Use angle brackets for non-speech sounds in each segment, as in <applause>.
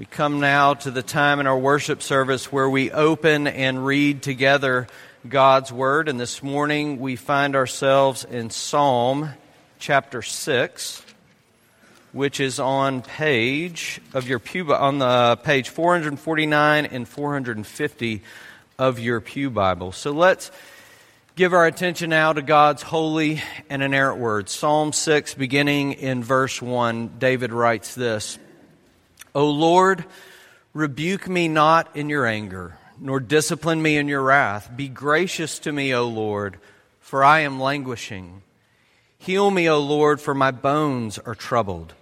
We come now to the time in our worship service where we open and read together God's Word. And this morning we find ourselves in Psalm chapter 6, which is on page of your pew, on the page 449 and 450 of your Pew Bible. So let's give our attention now to God's holy and inerrant Word. Psalm 6, beginning in verse 1, David writes this. O Lord, rebuke me not in your anger, nor discipline me in your wrath. Be gracious to me, O Lord, for I am languishing. Heal me, O Lord, for my bones are troubled.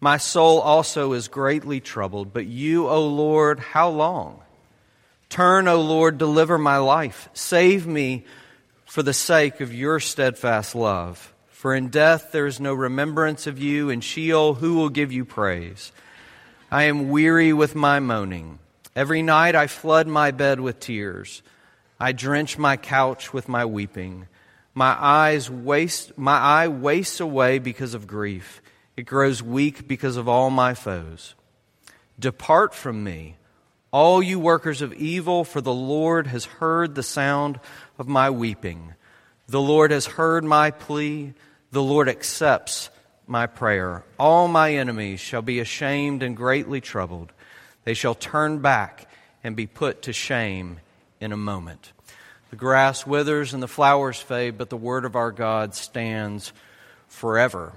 My soul also is greatly troubled, but you, O Lord, how long? Turn, O Lord, deliver my life. Save me for the sake of your steadfast love. For in death there is no remembrance of you, in Sheol who will give you praise? I am weary with my moaning. Every night I flood my bed with tears. I drench my couch with my weeping. My eyes waste my eye wastes away because of grief. It grows weak because of all my foes. Depart from me, all you workers of evil, for the Lord has heard the sound of my weeping. The Lord has heard my plea. The Lord accepts my prayer. All my enemies shall be ashamed and greatly troubled. They shall turn back and be put to shame in a moment. The grass withers and the flowers fade, but the word of our God stands forever.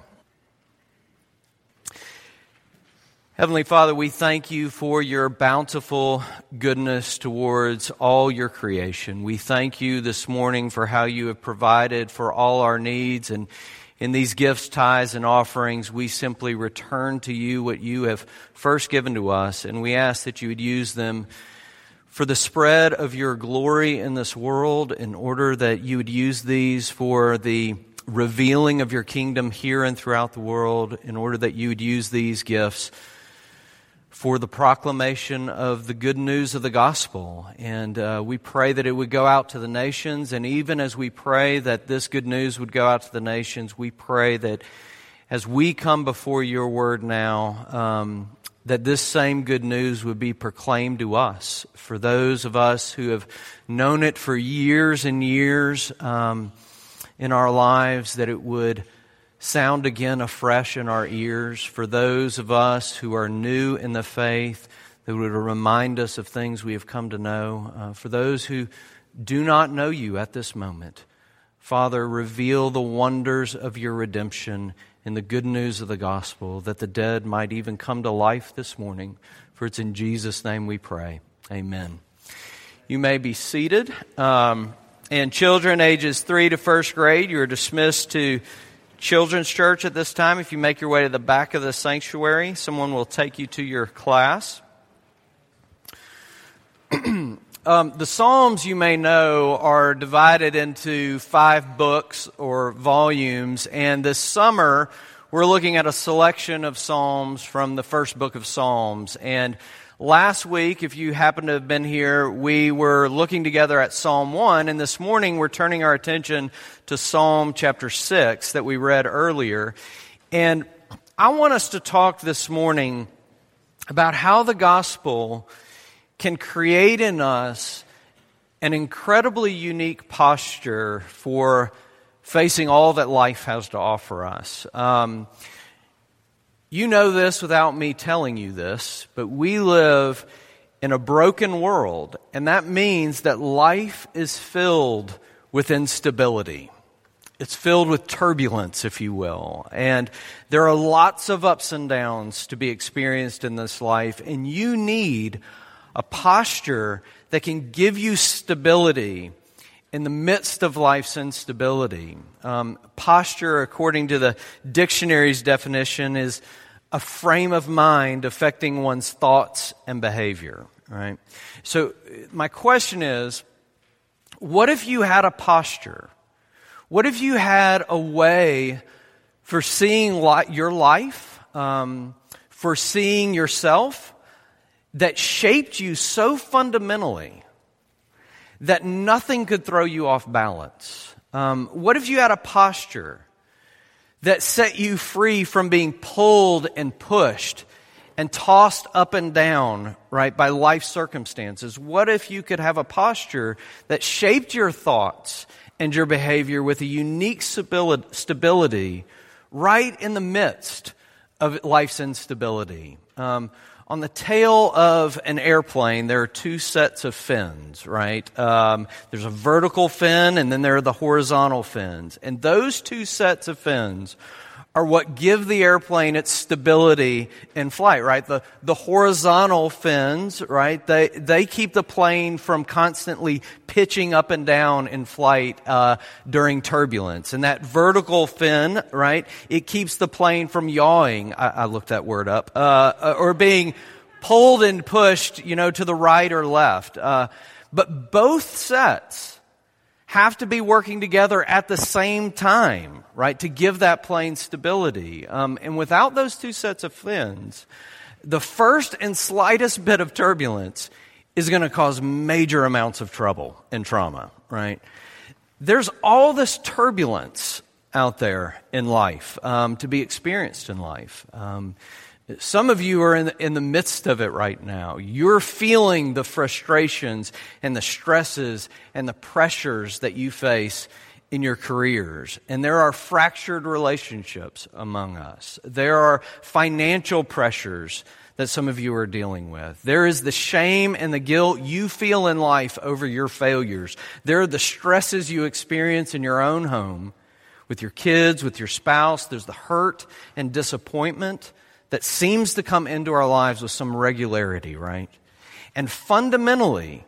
Heavenly Father, we thank you for your bountiful goodness towards all your creation. We thank you this morning for how you have provided for all our needs and in these gifts, tithes, and offerings, we simply return to you what you have first given to us, and we ask that you would use them for the spread of your glory in this world, in order that you would use these for the revealing of your kingdom here and throughout the world, in order that you would use these gifts for the proclamation of the good news of the gospel. And uh, we pray that it would go out to the nations. And even as we pray that this good news would go out to the nations, we pray that as we come before your word now, um, that this same good news would be proclaimed to us. For those of us who have known it for years and years um, in our lives, that it would sound again afresh in our ears for those of us who are new in the faith, that would remind us of things we have come to know. Uh, for those who do not know you at this moment, Father, reveal the wonders of your redemption in the good news of the gospel, that the dead might even come to life this morning. For it's in Jesus' name we pray. Amen. You may be seated. Um, and children ages three to first grade, you are dismissed to Children's Church at this time. If you make your way to the back of the sanctuary, someone will take you to your class. <clears throat> um, the Psalms, you may know, are divided into five books or volumes, and this summer we're looking at a selection of Psalms from the first book of Psalms. And Last week, if you happen to have been here, we were looking together at Psalm 1, and this morning we're turning our attention to Psalm chapter 6 that we read earlier. And I want us to talk this morning about how the gospel can create in us an incredibly unique posture for facing all that life has to offer us. Um, you know this without me telling you this, but we live in a broken world, and that means that life is filled with instability. It's filled with turbulence, if you will. And there are lots of ups and downs to be experienced in this life, and you need a posture that can give you stability in the midst of life's instability. Um, posture, according to the dictionary's definition, is a frame of mind affecting one's thoughts and behavior, right? So, my question is what if you had a posture? What if you had a way for seeing your life, um, for seeing yourself, that shaped you so fundamentally that nothing could throw you off balance? Um, what if you had a posture that set you free from being pulled and pushed and tossed up and down, right, by life circumstances? What if you could have a posture that shaped your thoughts and your behavior with a unique stability right in the midst of life's instability? Um, on the tail of an airplane, there are two sets of fins, right? Um, there's a vertical fin and then there are the horizontal fins. And those two sets of fins are what give the airplane its stability in flight, right? The, the horizontal fins, right? They, they keep the plane from constantly pitching up and down in flight, uh, during turbulence. And that vertical fin, right? It keeps the plane from yawing. I, I looked that word up, uh, or being pulled and pushed, you know, to the right or left. Uh, but both sets, have to be working together at the same time, right, to give that plane stability. Um, and without those two sets of fins, the first and slightest bit of turbulence is going to cause major amounts of trouble and trauma, right? There's all this turbulence out there in life um, to be experienced in life. Um, some of you are in the, in the midst of it right now. You're feeling the frustrations and the stresses and the pressures that you face in your careers. And there are fractured relationships among us. There are financial pressures that some of you are dealing with. There is the shame and the guilt you feel in life over your failures. There are the stresses you experience in your own home with your kids, with your spouse. There's the hurt and disappointment that seems to come into our lives with some regularity, right? And fundamentally,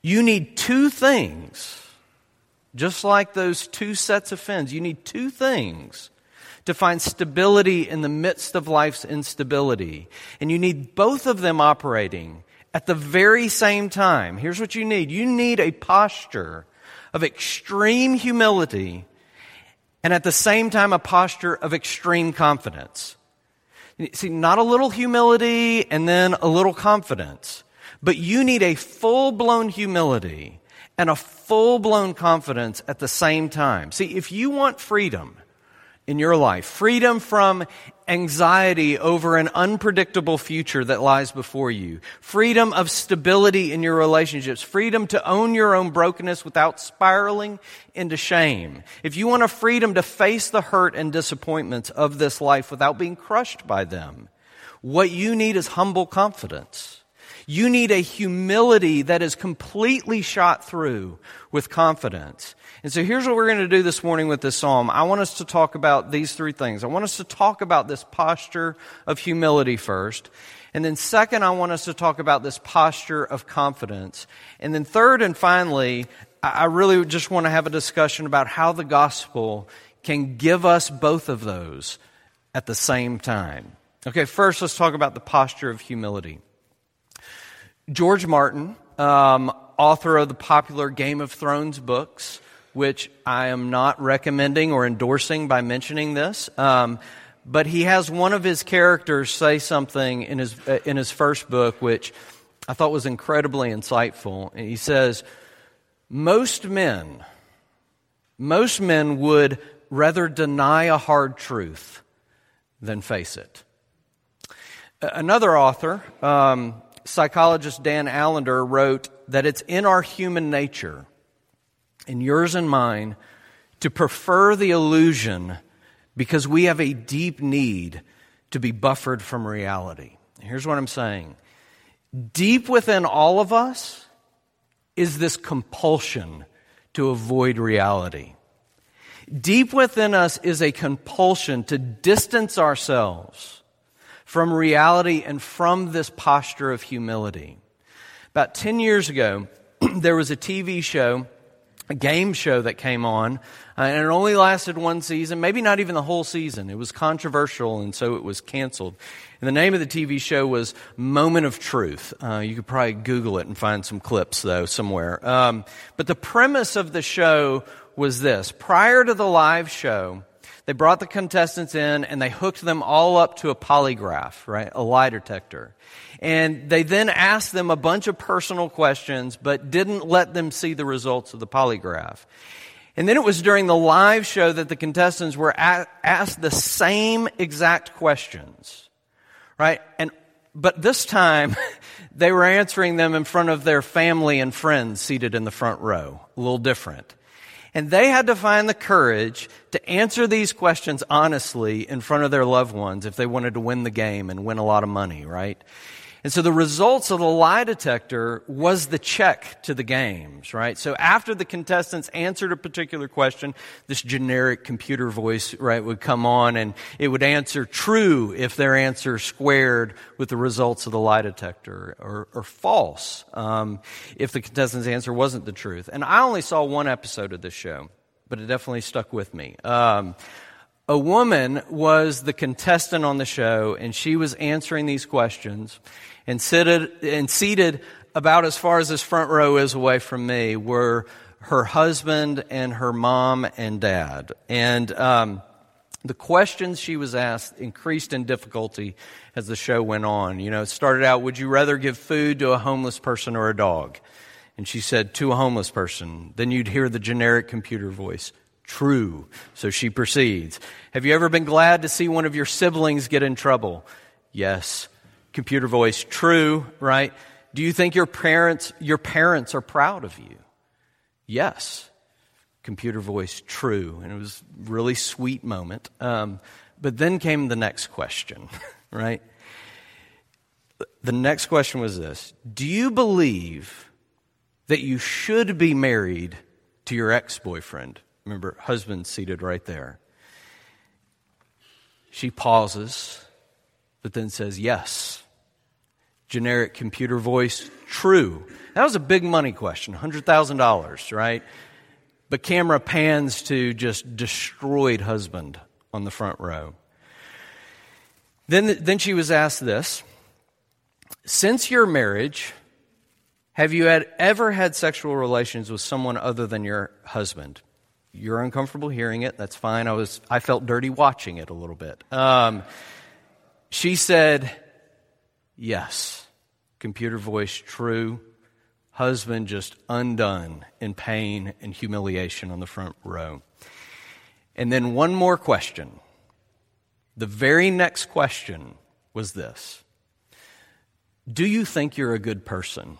you need two things, just like those two sets of fins. You need two things to find stability in the midst of life's instability. And you need both of them operating at the very same time. Here's what you need you need a posture of extreme humility and at the same time a posture of extreme confidence. See, not a little humility and then a little confidence, but you need a full blown humility and a full blown confidence at the same time. See, if you want freedom in your life, freedom from anxiety over an unpredictable future that lies before you, freedom of stability in your relationships, freedom to own your own brokenness without spiraling into shame. If you want a freedom to face the hurt and disappointments of this life without being crushed by them, what you need is humble confidence. You need a humility that is completely shot through with confidence. And so here's what we're going to do this morning with this psalm. I want us to talk about these three things. I want us to talk about this posture of humility first. And then second, I want us to talk about this posture of confidence. And then third and finally, I really just want to have a discussion about how the gospel can give us both of those at the same time. Okay, first let's talk about the posture of humility. George Martin, um, author of the popular Game of Thrones books, which I am not recommending or endorsing by mentioning this, um, but he has one of his characters say something in his, uh, in his first book, which I thought was incredibly insightful. And he says, Most men, most men would rather deny a hard truth than face it. Another author, um, psychologist Dan Allender wrote that it's in our human nature, in yours and mine, to prefer the illusion because we have a deep need to be buffered from reality. Here's what I'm saying deep within all of us is this compulsion to avoid reality. Deep within us is a compulsion to distance ourselves from reality and from this posture of humility. About 10 years ago, <clears throat> there was a TV show, a game show that came on, uh, and it only lasted one season, maybe not even the whole season. It was controversial, and so it was canceled. And the name of the TV show was Moment of Truth. Uh, you could probably Google it and find some clips, though, somewhere. Um, but the premise of the show was this prior to the live show, they brought the contestants in and they hooked them all up to a polygraph, right? A lie detector. And they then asked them a bunch of personal questions, but didn't let them see the results of the polygraph. And then it was during the live show that the contestants were asked the same exact questions. right? And, but this time, <laughs> they were answering them in front of their family and friends seated in the front row. A little different. And they had to find the courage to answer these questions honestly in front of their loved ones if they wanted to win the game and win a lot of money, right? And so the results of the lie detector was the check to the games, right? So after the contestants answered a particular question, this generic computer voice, right, would come on and it would answer true if their answer squared with the results of the lie detector or, or false um, if the contestant's answer wasn't the truth. And I only saw one episode of this show, but it definitely stuck with me. Um, a woman was the contestant on the show and she was answering these questions and seated, and seated about as far as this front row is away from me were her husband and her mom and dad. And um, the questions she was asked increased in difficulty as the show went on. You know, it started out, would you rather give food to a homeless person or a dog? And she said, to a homeless person. Then you'd hear the generic computer voice. True. So she proceeds. Have you ever been glad to see one of your siblings get in trouble? Yes computer voice, true, right? Do you think your parents, your parents are proud of you? Yes. Computer voice, true. And it was really sweet moment. Um, but then came the next question, <laughs> right? The next question was this Do you believe that you should be married to your ex boyfriend? Remember, husband seated right there. She pauses, but then says, Yes generic computer voice, true. That was a big money question, $100,000, right? But camera pans to just destroyed husband on the front row. Then, then she was asked this Since your marriage, have you had, ever had sexual relations with someone other than your husband? You're uncomfortable hearing it. That's fine. I, was, I felt dirty watching it a little bit. Um, she said, Yes. Computer voice, true. Husband just undone in pain and humiliation on the front row. And then one more question. The very next question was this Do you think you're a good person?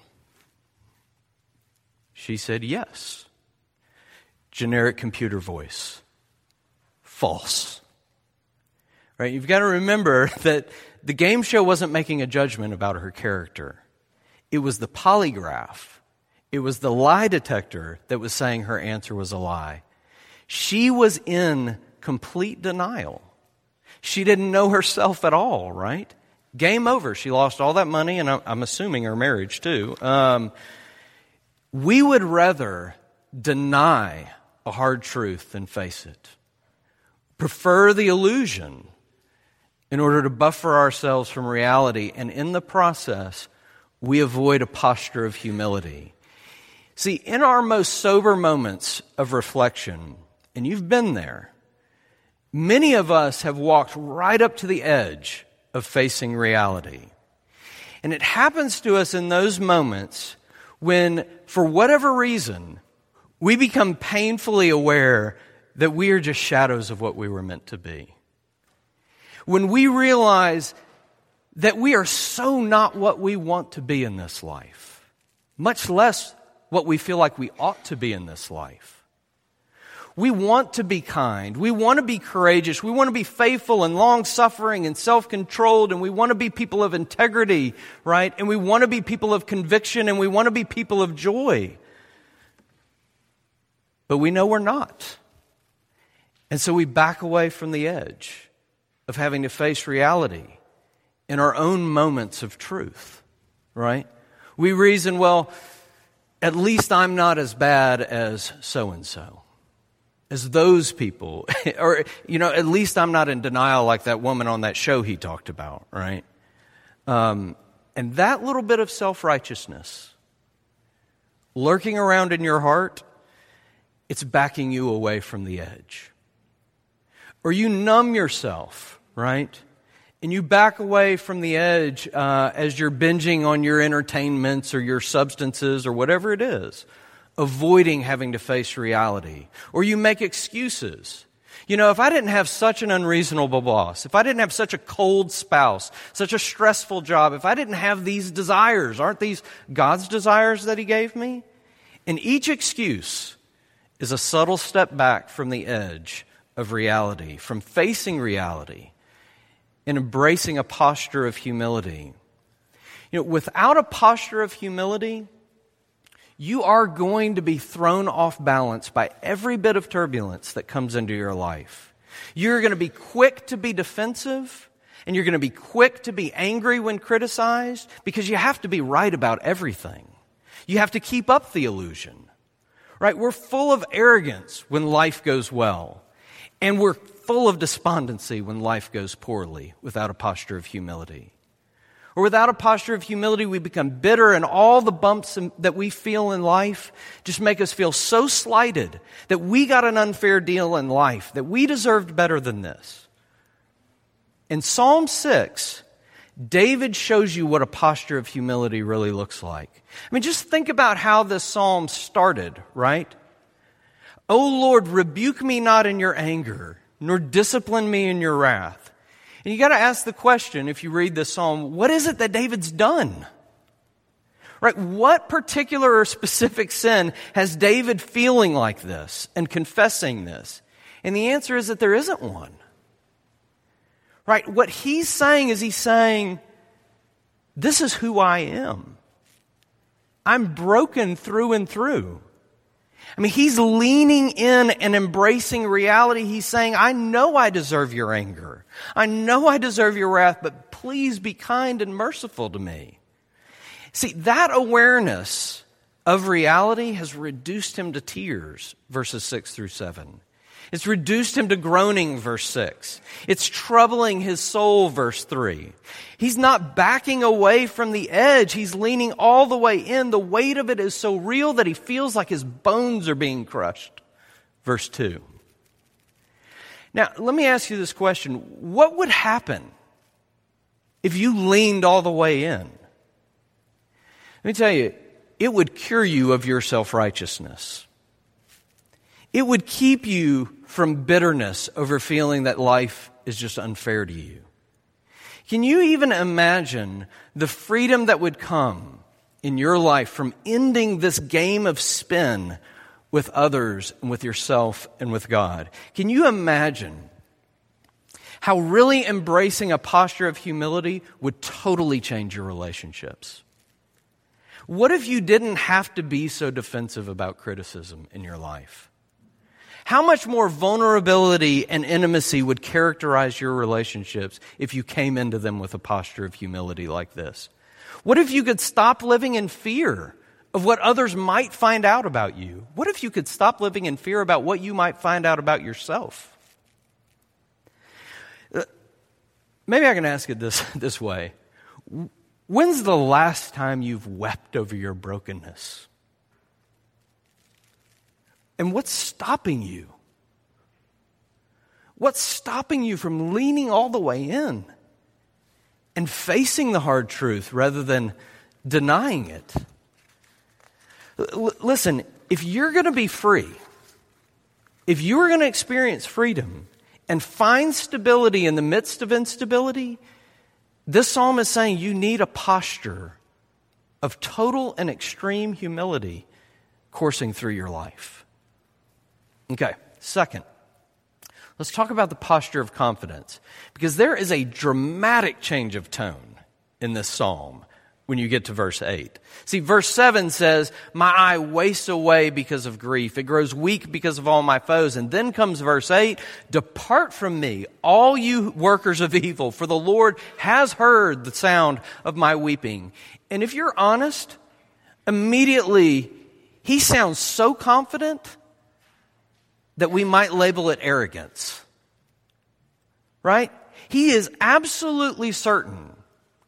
She said, Yes. Generic computer voice. False. Right? You've got to remember <laughs> that the game show wasn't making a judgment about her character. It was the polygraph, it was the lie detector that was saying her answer was a lie. She was in complete denial. She didn't know herself at all, right? Game over. She lost all that money, and I'm assuming her marriage too. Um, we would rather deny a hard truth than face it. Prefer the illusion in order to buffer ourselves from reality, and in the process, we avoid a posture of humility. See, in our most sober moments of reflection, and you've been there, many of us have walked right up to the edge of facing reality. And it happens to us in those moments when, for whatever reason, we become painfully aware that we are just shadows of what we were meant to be when we realize that we are so not what we want to be in this life, much less what we feel like we ought to be in this life. We want to be kind. We want to be courageous. We want to be faithful and long suffering and self controlled. And we want to be people of integrity, right? And we want to be people of conviction and we want to be people of joy. But we know we're not. And so we back away from the edge of having to face reality in our own moments of truth, right? We reason, well, at least I'm not as bad as so and so, as those people. <laughs> or, you know, at least I'm not in denial like that woman on that show he talked about, right? Um, and that little bit of self righteousness lurking around in your heart, it's backing you away from the edge. Or you numb yourself right? And you back away from the edge uh, as you're binging on your entertainments or your substances or whatever it is, avoiding having to face reality. Or you make excuses. You know, if I didn't have such an unreasonable boss, if I didn't have such a cold spouse, such a stressful job, if I didn't have these desires, aren't these God's desires that He gave me? And each excuse is a subtle step back from the edge of reality, from facing reality and embracing a posture of humility. You know, without a posture of humility, you are going to be thrown off balance by every bit of turbulence that comes into your life. You're going to be quick to be defensive, and you're going to be quick to be angry when criticized because you have to be right about everything. You have to keep up the illusion. Right? We're full of arrogance when life goes well, and we're full of despondency when life goes poorly without a posture of humility. Or without a posture of humility, we become bitter, and all the bumps that we feel in life just make us feel so slighted that we got an unfair deal in life, that we deserved better than this. In Psalm 6, David shows you what a posture of humility really looks like. I mean, just think about how this psalm started, right? O Lord, rebuke me not in your anger, nor discipline me in your wrath. And you got to ask the question if you read this psalm, what is it that David's done? Right? What particular or specific sin has David feeling like this and confessing this? And the answer is that there isn't one. Right? What he's saying is he's saying, This is who I am. I'm broken through and through. I mean, he's leaning in and embracing reality. He's saying, I know I deserve your anger. I know I deserve your wrath, but please be kind and merciful to me. See, that awareness of reality has reduced him to tears, verses 6 through 7. It's reduced him to groaning, verse 6. It's troubling his soul, verse 3. He's not backing away from the edge. He's leaning all the way in. The weight of it is so real that he feels like his bones are being crushed, verse 2. Now, let me ask you this question What would happen if you leaned all the way in? Let me tell you, it would cure you of your self righteousness. It would keep you from bitterness over feeling that life is just unfair to you. Can you even imagine the freedom that would come in your life from ending this game of spin with others and with yourself and with God? Can you imagine how really embracing a posture of humility would totally change your relationships? What if you didn't have to be so defensive about criticism in your life? How much more vulnerability and intimacy would characterize your relationships if you came into them with a posture of humility like this? What if you could stop living in fear of what others might find out about you? What if you could stop living in fear about what you might find out about yourself? Uh, maybe I can ask it this, <laughs> this way. When's the last time you've wept over your brokenness? And what's stopping you? What's stopping you from leaning all the way in and facing the hard truth rather than denying it? L- listen, if you're going to be free, if you're going to experience freedom and find stability in the midst of instability, this psalm is saying you need a posture of total and extreme humility coursing through your life. Okay, second, let's talk about the posture of confidence because there is a dramatic change of tone in this psalm when you get to verse 8. See, verse 7 says, My eye wastes away because of grief. It grows weak because of all my foes. And then comes verse 8 Depart from me, all you workers of evil, for the Lord has heard the sound of my weeping. And if you're honest, immediately he sounds so confident that we might label it arrogance. Right? He is absolutely certain,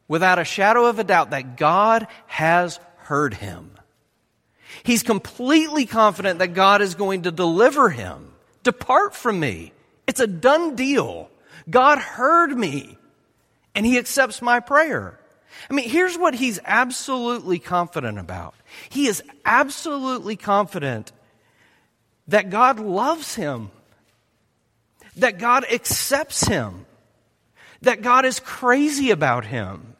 without a shadow of a doubt, that God has heard him. He's completely confident that God is going to deliver him. Depart from me. It's a done deal. God heard me and he accepts my prayer. I mean, here's what he's absolutely confident about. He is absolutely confident that God loves him, that God accepts him, that God is crazy about him.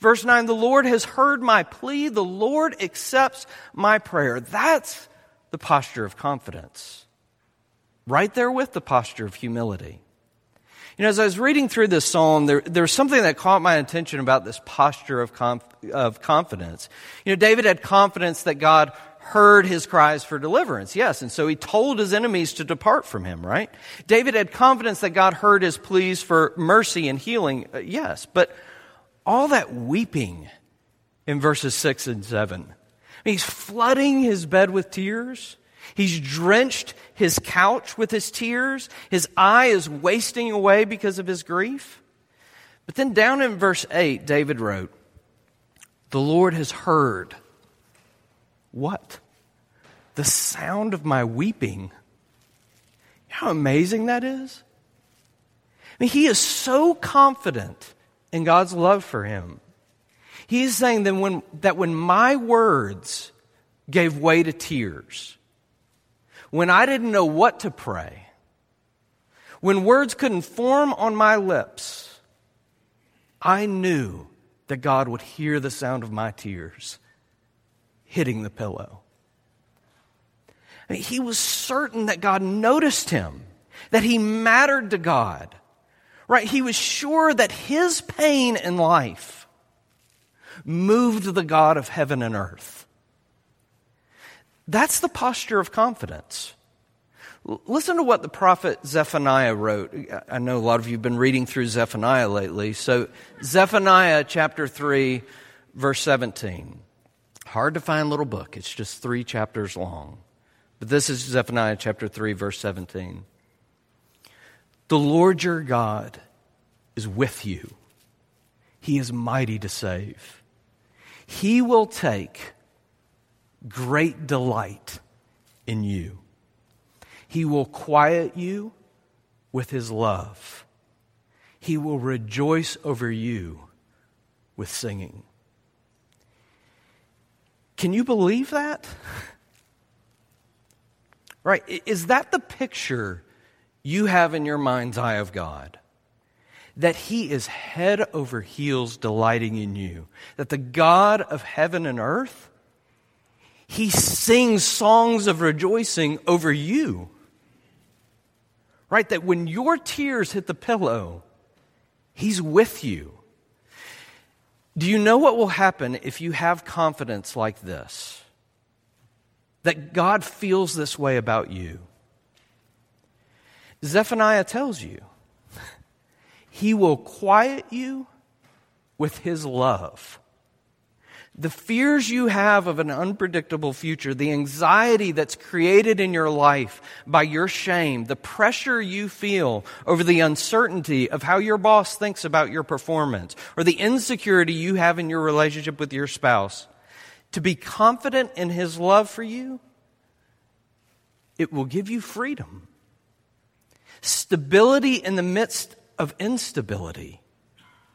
Verse 9, the Lord has heard my plea, the Lord accepts my prayer. That's the posture of confidence. Right there with the posture of humility. You know, as I was reading through this psalm, there, there was something that caught my attention about this posture of, conf, of confidence. You know, David had confidence that God heard his cries for deliverance. Yes. And so he told his enemies to depart from him, right? David had confidence that God heard his pleas for mercy and healing. Uh, yes. But all that weeping in verses six and seven, he's flooding his bed with tears. He's drenched his couch with his tears. His eye is wasting away because of his grief. But then down in verse 8, David wrote, The Lord has heard what? The sound of my weeping. How amazing that is. I mean, he is so confident in God's love for him. He's saying that when, that when my words gave way to tears, when I didn't know what to pray, when words couldn't form on my lips, I knew that God would hear the sound of my tears hitting the pillow. I mean, he was certain that God noticed him, that he mattered to God. Right? He was sure that his pain in life moved the God of heaven and earth. That's the posture of confidence. Listen to what the prophet Zephaniah wrote. I know a lot of you have been reading through Zephaniah lately. So, Zephaniah chapter 3, verse 17. Hard to find little book. It's just three chapters long. But this is Zephaniah chapter 3, verse 17. The Lord your God is with you. He is mighty to save. He will take great delight in you. He will quiet you with his love. He will rejoice over you with singing. Can you believe that? <laughs> Right. Is that the picture you have in your mind's eye of God? That He is head over heels delighting in you. That the God of heaven and earth, He sings songs of rejoicing over you. Right? That when your tears hit the pillow, He's with you. Do you know what will happen if you have confidence like this? That God feels this way about you. Zephaniah tells you <laughs> he will quiet you with his love. The fears you have of an unpredictable future, the anxiety that's created in your life by your shame, the pressure you feel over the uncertainty of how your boss thinks about your performance, or the insecurity you have in your relationship with your spouse, to be confident in his love for you, it will give you freedom. Stability in the midst of instability.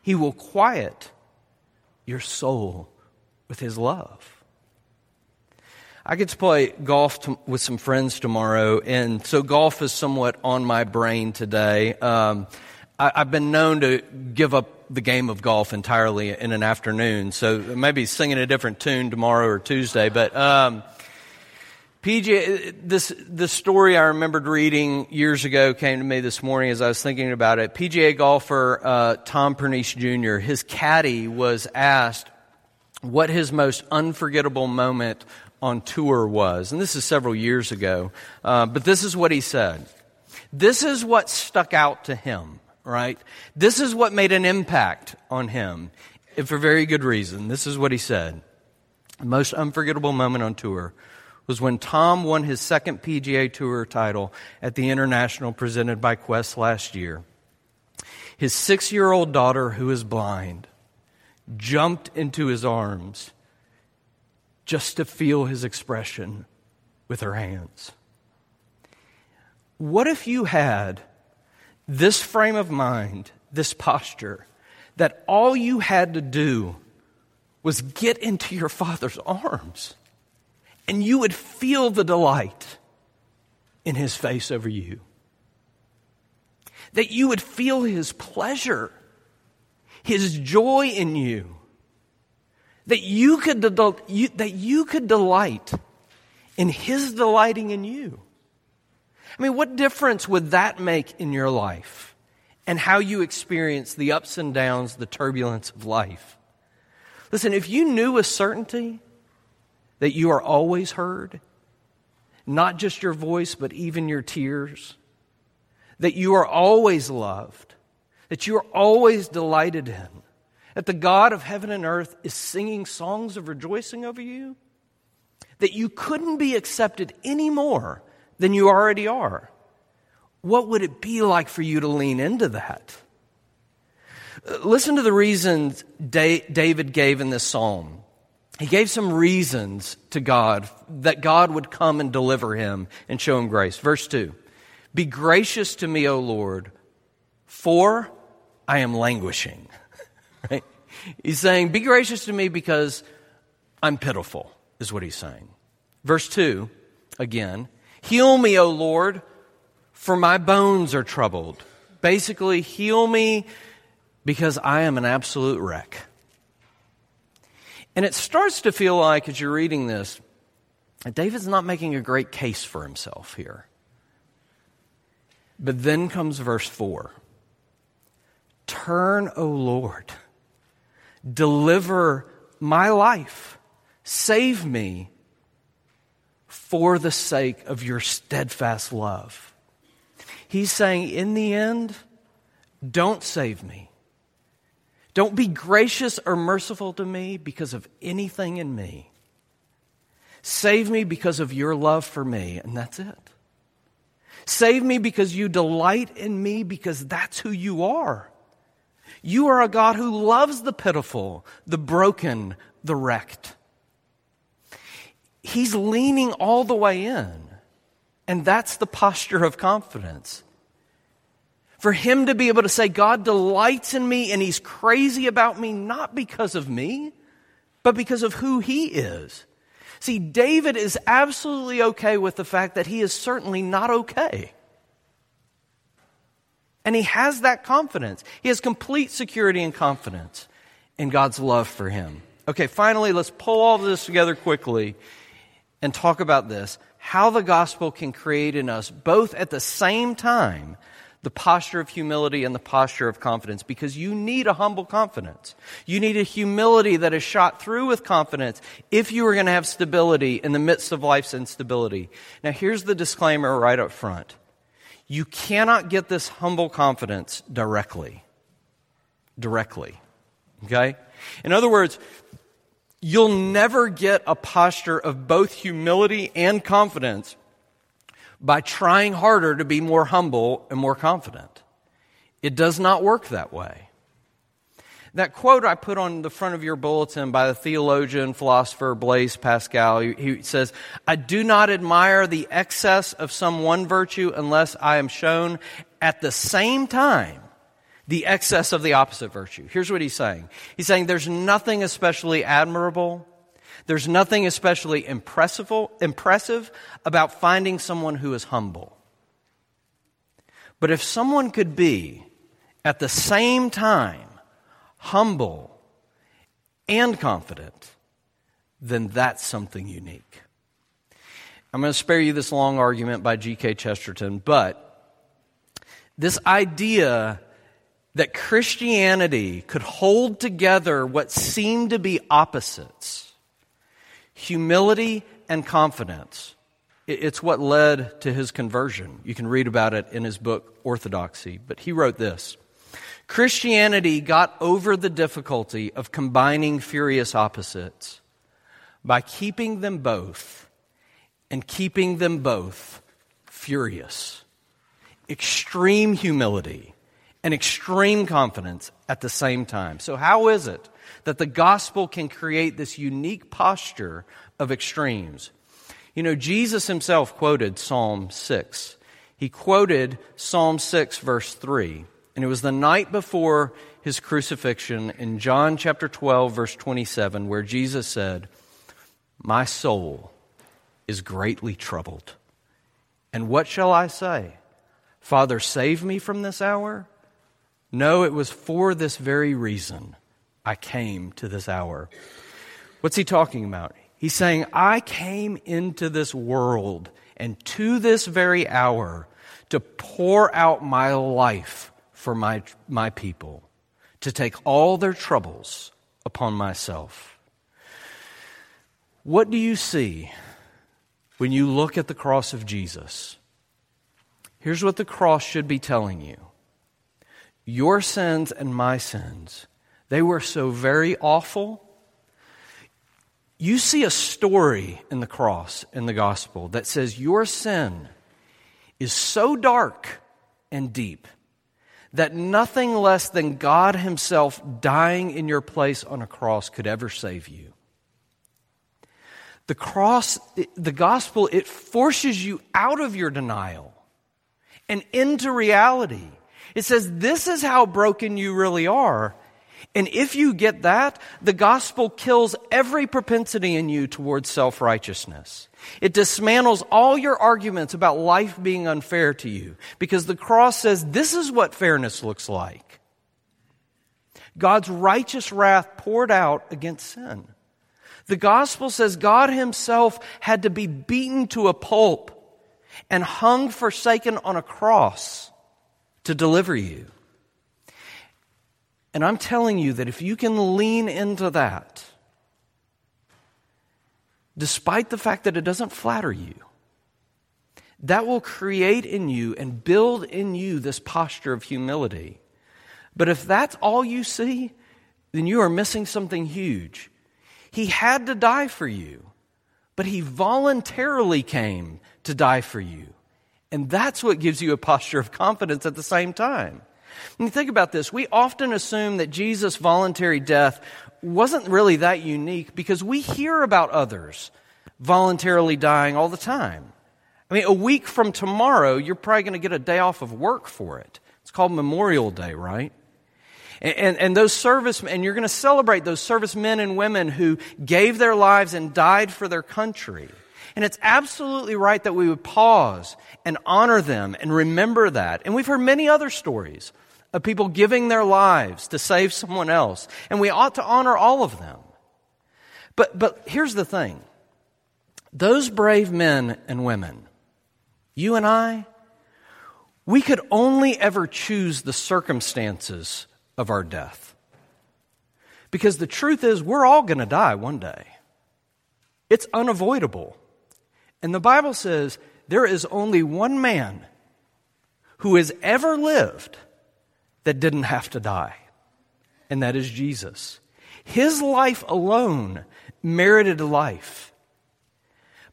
He will quiet your soul with his love. I get to play golf to, with some friends tomorrow, and so golf is somewhat on my brain today. Um, I, have been known to give up the game of golf entirely in an afternoon, so maybe singing a different tune tomorrow or Tuesday. But um, PGA, this this story I remembered reading years ago came to me this morning as I was thinking about it. PGA golfer uh, Tom Pernice Jr. His caddy was asked what his most unforgettable moment on tour was. And this is several years ago. Uh, but this is what he said. This is what stuck out to him, right? This is what made an impact on him. And for very good reason. This is what he said. The most unforgettable moment on tour was when Tom won his second PGA Tour title at the International presented by Qwest last year. His six year old daughter, who is blind, jumped into his arms just to feel his expression with her hands. What if you had this frame of mind, this posture, that all you had to do was get into your father's arms and you would feel the delight in his face over you? that you would feel His pleasure, His joy in you, that you could, that you could delight in His delighting in you. I mean, what difference would that make in your life and how you experience the ups and downs, the turbulence of life? Listen, if you knew with certainty that you are always heard, not just your voice, but even your tears, that you are always loved, that you are always delighted in, that the God of heaven and earth is singing songs of rejoicing over you, that you couldn't be accepted any more than you already are. What would it be like for you to lean into that? Listen to the reasons David gave in this psalm. He gave some reasons to God that God would come and deliver him and show him grace. Verse 2 Be gracious to me, O Lord, for I am languishing. <laughs> right? He's saying, Be gracious to me because I'm pitiful, is what he's saying. Verse 2, again, Heal me, O Lord, for my bones are troubled. Basically, heal me because I am an absolute wreck. And it starts to feel like, as you're reading this, David's not making a great case for himself here. But then comes verse 4 Turn, O Lord, deliver my life, save me for the sake of your steadfast love. He's saying, in the end, don't save me. Don't be gracious or merciful to me because of anything in me. Save me because of your love for me, and that's it. Save me because you delight in me because that's who you are. You are a God who loves the pitiful, the broken, the wrecked he's leaning all the way in. And that's the posture of confidence. For him to be able to say, God delights in me and he's crazy about me, not because of me, but because of who he is. See, David is absolutely okay with the fact that he is certainly not okay. And he has that confidence. He has complete security and confidence in God's love for him. Okay, finally, let's pull all this together quickly and talk about this how the gospel can create in us, both at the same time, the posture of humility and the posture of confidence because you need a humble confidence. You need a humility that is shot through with confidence if you are going to have stability in the midst of life's instability. Now, here's the disclaimer right up front you cannot get this humble confidence directly. Directly. Okay? In other words, You'll never get a posture of both humility and confidence by trying harder to be more humble and more confident. It does not work that way. That quote I put on the front of your bulletin by the theologian, philosopher Blaise Pascal, he says, I do not admire the excess of some one virtue unless I am shown at the same time the excess of the opposite virtue. Here's what he's saying He's saying there's nothing especially admirable, there's nothing especially impressive, impressive about finding someone who is humble. But if someone could be at the same time humble and confident, then that's something unique. I'm going to spare you this long argument by G.K. Chesterton, but this idea that Christianity could hold together what seemed to be opposites humility and confidence. It's what led to his conversion. You can read about it in his book, Orthodoxy. But he wrote this Christianity got over the difficulty of combining furious opposites by keeping them both and keeping them both furious. Extreme humility and extreme confidence at the same time. So, how is it that the gospel can create this unique posture of extremes? You know, Jesus himself quoted Psalm 6. He quoted Psalm 6, verse 3, and it was the night before his crucifixion in John chapter 12, verse 27, where Jesus said, My soul is greatly troubled. And what shall I say? Father, save me from this hour? No, it was for this very reason I came to this hour. What's he talking about? He's saying, I came into this world and to this very hour to pour out my life for my, my people, to take all their troubles upon myself. What do you see when you look at the cross of Jesus? Here's what the cross should be telling you Your sins and my sins, they were so very awful. You see a story in the cross, in the gospel, that says your sin is so dark and deep that nothing less than God Himself dying in your place on a cross could ever save you. The cross, the gospel, it forces you out of your denial and into reality. It says, This is how broken you really are. And if you get that, the gospel kills every propensity in you towards self righteousness. It dismantles all your arguments about life being unfair to you because the cross says this is what fairness looks like. God's righteous wrath poured out against sin. The gospel says God himself had to be beaten to a pulp and hung forsaken on a cross to deliver you. And I'm telling you that if you can lean into that, despite the fact that it doesn't flatter you, that will create in you and build in you this posture of humility. But if that's all you see, then you are missing something huge. He had to die for you, but He voluntarily came to die for you. And that's what gives you a posture of confidence at the same time. When you think about this, we often assume that Jesus' voluntary death wasn't really that unique because we hear about others voluntarily dying all the time. I mean, a week from tomorrow, you're probably going to get a day off of work for it. It's called Memorial Day, right? And, and, and those servicemen, and you're going to celebrate those servicemen and women who gave their lives and died for their country. And it's absolutely right that we would pause and honor them and remember that. And we've heard many other stories of people giving their lives to save someone else. And we ought to honor all of them. But, but here's the thing those brave men and women, you and I, we could only ever choose the circumstances of our death. Because the truth is, we're all going to die one day. It's unavoidable. And the Bible says there is only one man who has ever lived that didn't have to die, and that is Jesus. His life alone merited life.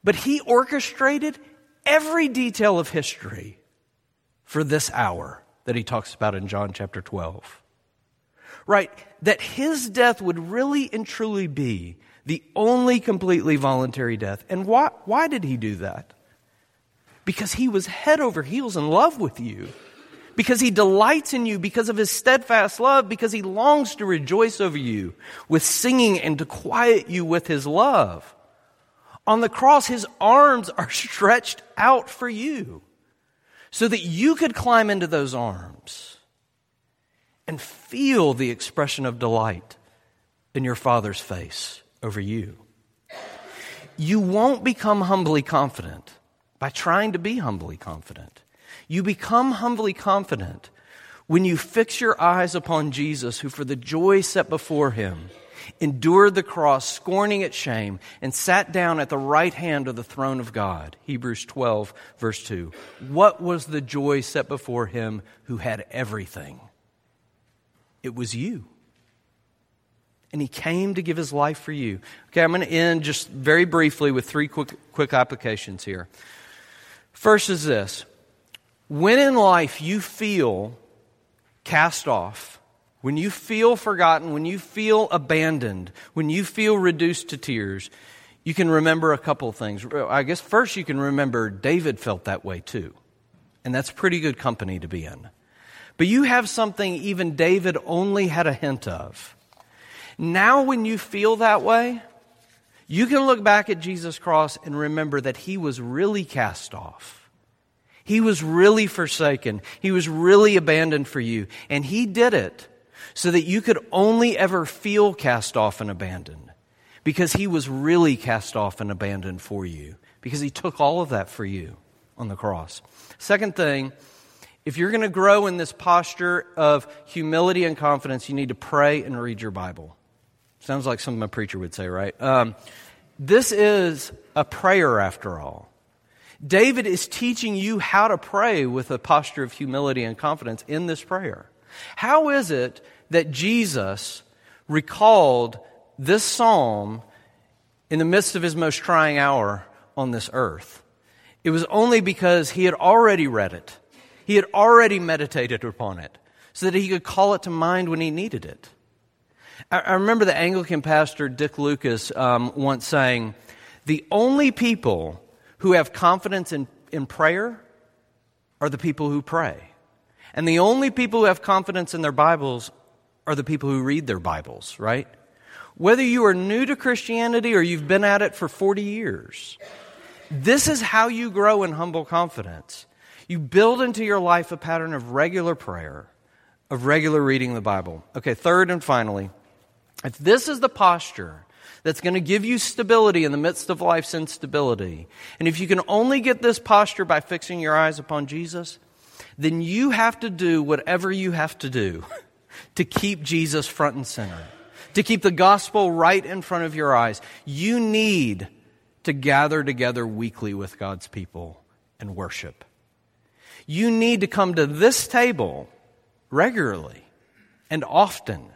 But he orchestrated every detail of history for this hour that he talks about in John chapter 12. Right? That his death would really and truly be the only completely voluntary death. And why, why did he do that? Because he was head over heels in love with you because he delights in you because of his steadfast love, because he longs to rejoice over you with singing and to quiet you with his love. On the cross, his arms are stretched out for you so that you could climb into those arms and feel the expression of delight in your Father's face over you. You won't become humbly confident by trying to be humbly confident. You become humbly confident when you fix your eyes upon Jesus, who for the joy set before him endured the cross, scorning its shame, and sat down at the right hand of the throne of God. Hebrews 12, verse 2. What was the joy set before him who had everything? It was you. And he came to give his life for you. Okay, I'm going to end just very briefly with three quick, quick applications here. First is this when in life you feel cast off, when you feel forgotten, when you feel abandoned, when you feel reduced to tears, you can remember a couple of things. I guess first you can remember David felt that way too. And that's pretty good company to be in. But you have something even David only had a hint of. Now, when you feel that way, you can look back at Jesus' cross and remember that he was really cast off. He was really forsaken. He was really abandoned for you. And He did it so that you could only ever feel cast off and abandoned because He was really cast off and abandoned for you because He took all of that for you on the cross. Second thing, if you're going to grow in this posture of humility and confidence, you need to pray and read your Bible. Sounds like something a preacher would say, right? Um, this is a prayer after all. David is teaching you how to pray with a posture of humility and confidence in this prayer. How is it that Jesus recalled this psalm in the midst of his most trying hour on this earth? It was only because he had already read it, he had already meditated upon it, so that he could call it to mind when he needed it. I, remember the Anglican pastor Dick Lucas um, once saying, The only people who have confidence in, in prayer are the people who pray. And the only people who have confidence in their Bibles are the people who read their Bibles, right? Whether you are new to Christianity or you've been at it for 40 years, this is how you grow in humble confidence. You build into your life a pattern of regular prayer, of regular reading the Bible. Okay, third and finally, if this is the posture that's going to give you stability in the midst of life's instability. And if you can only get this posture by fixing your eyes upon Jesus, then you have to do whatever you have to do <laughs> to keep Jesus front and center, to keep the gospel right in front of your eyes. You need to gather together weekly with God's people and worship. You need to come to this table regularly and often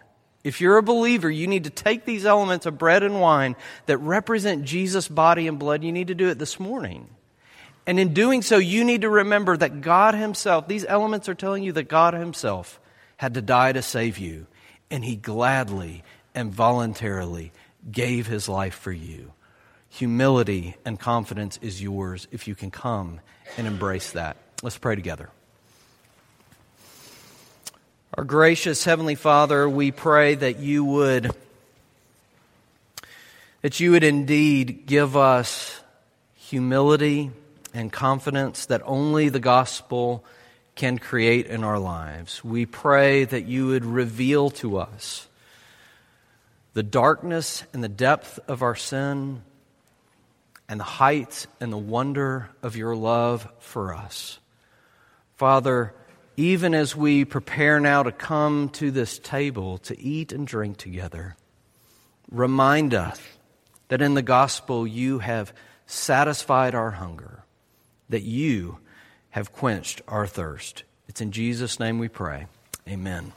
if you're a believer, you need to take these elements of bread and wine that represent Jesus' body and blood. You need to do it this morning. And in doing so, you need to remember that God Himself, these elements are telling you that God Himself had to die to save you. And He gladly and voluntarily gave His life for you. Humility and confidence is yours if you can come and embrace that. Let's pray together. Our gracious Heavenly Father, we pray that you would that you would indeed give us humility and confidence that only the gospel can create in our lives. We pray that you would reveal to us the darkness and the depth of our sin and the height and the wonder of your love for us. Father, even as we prepare now to come to this table to eat and drink together, remind us that in the gospel you have satisfied our hunger, that you have quenched our thirst. It's in Jesus' name we pray. Amen.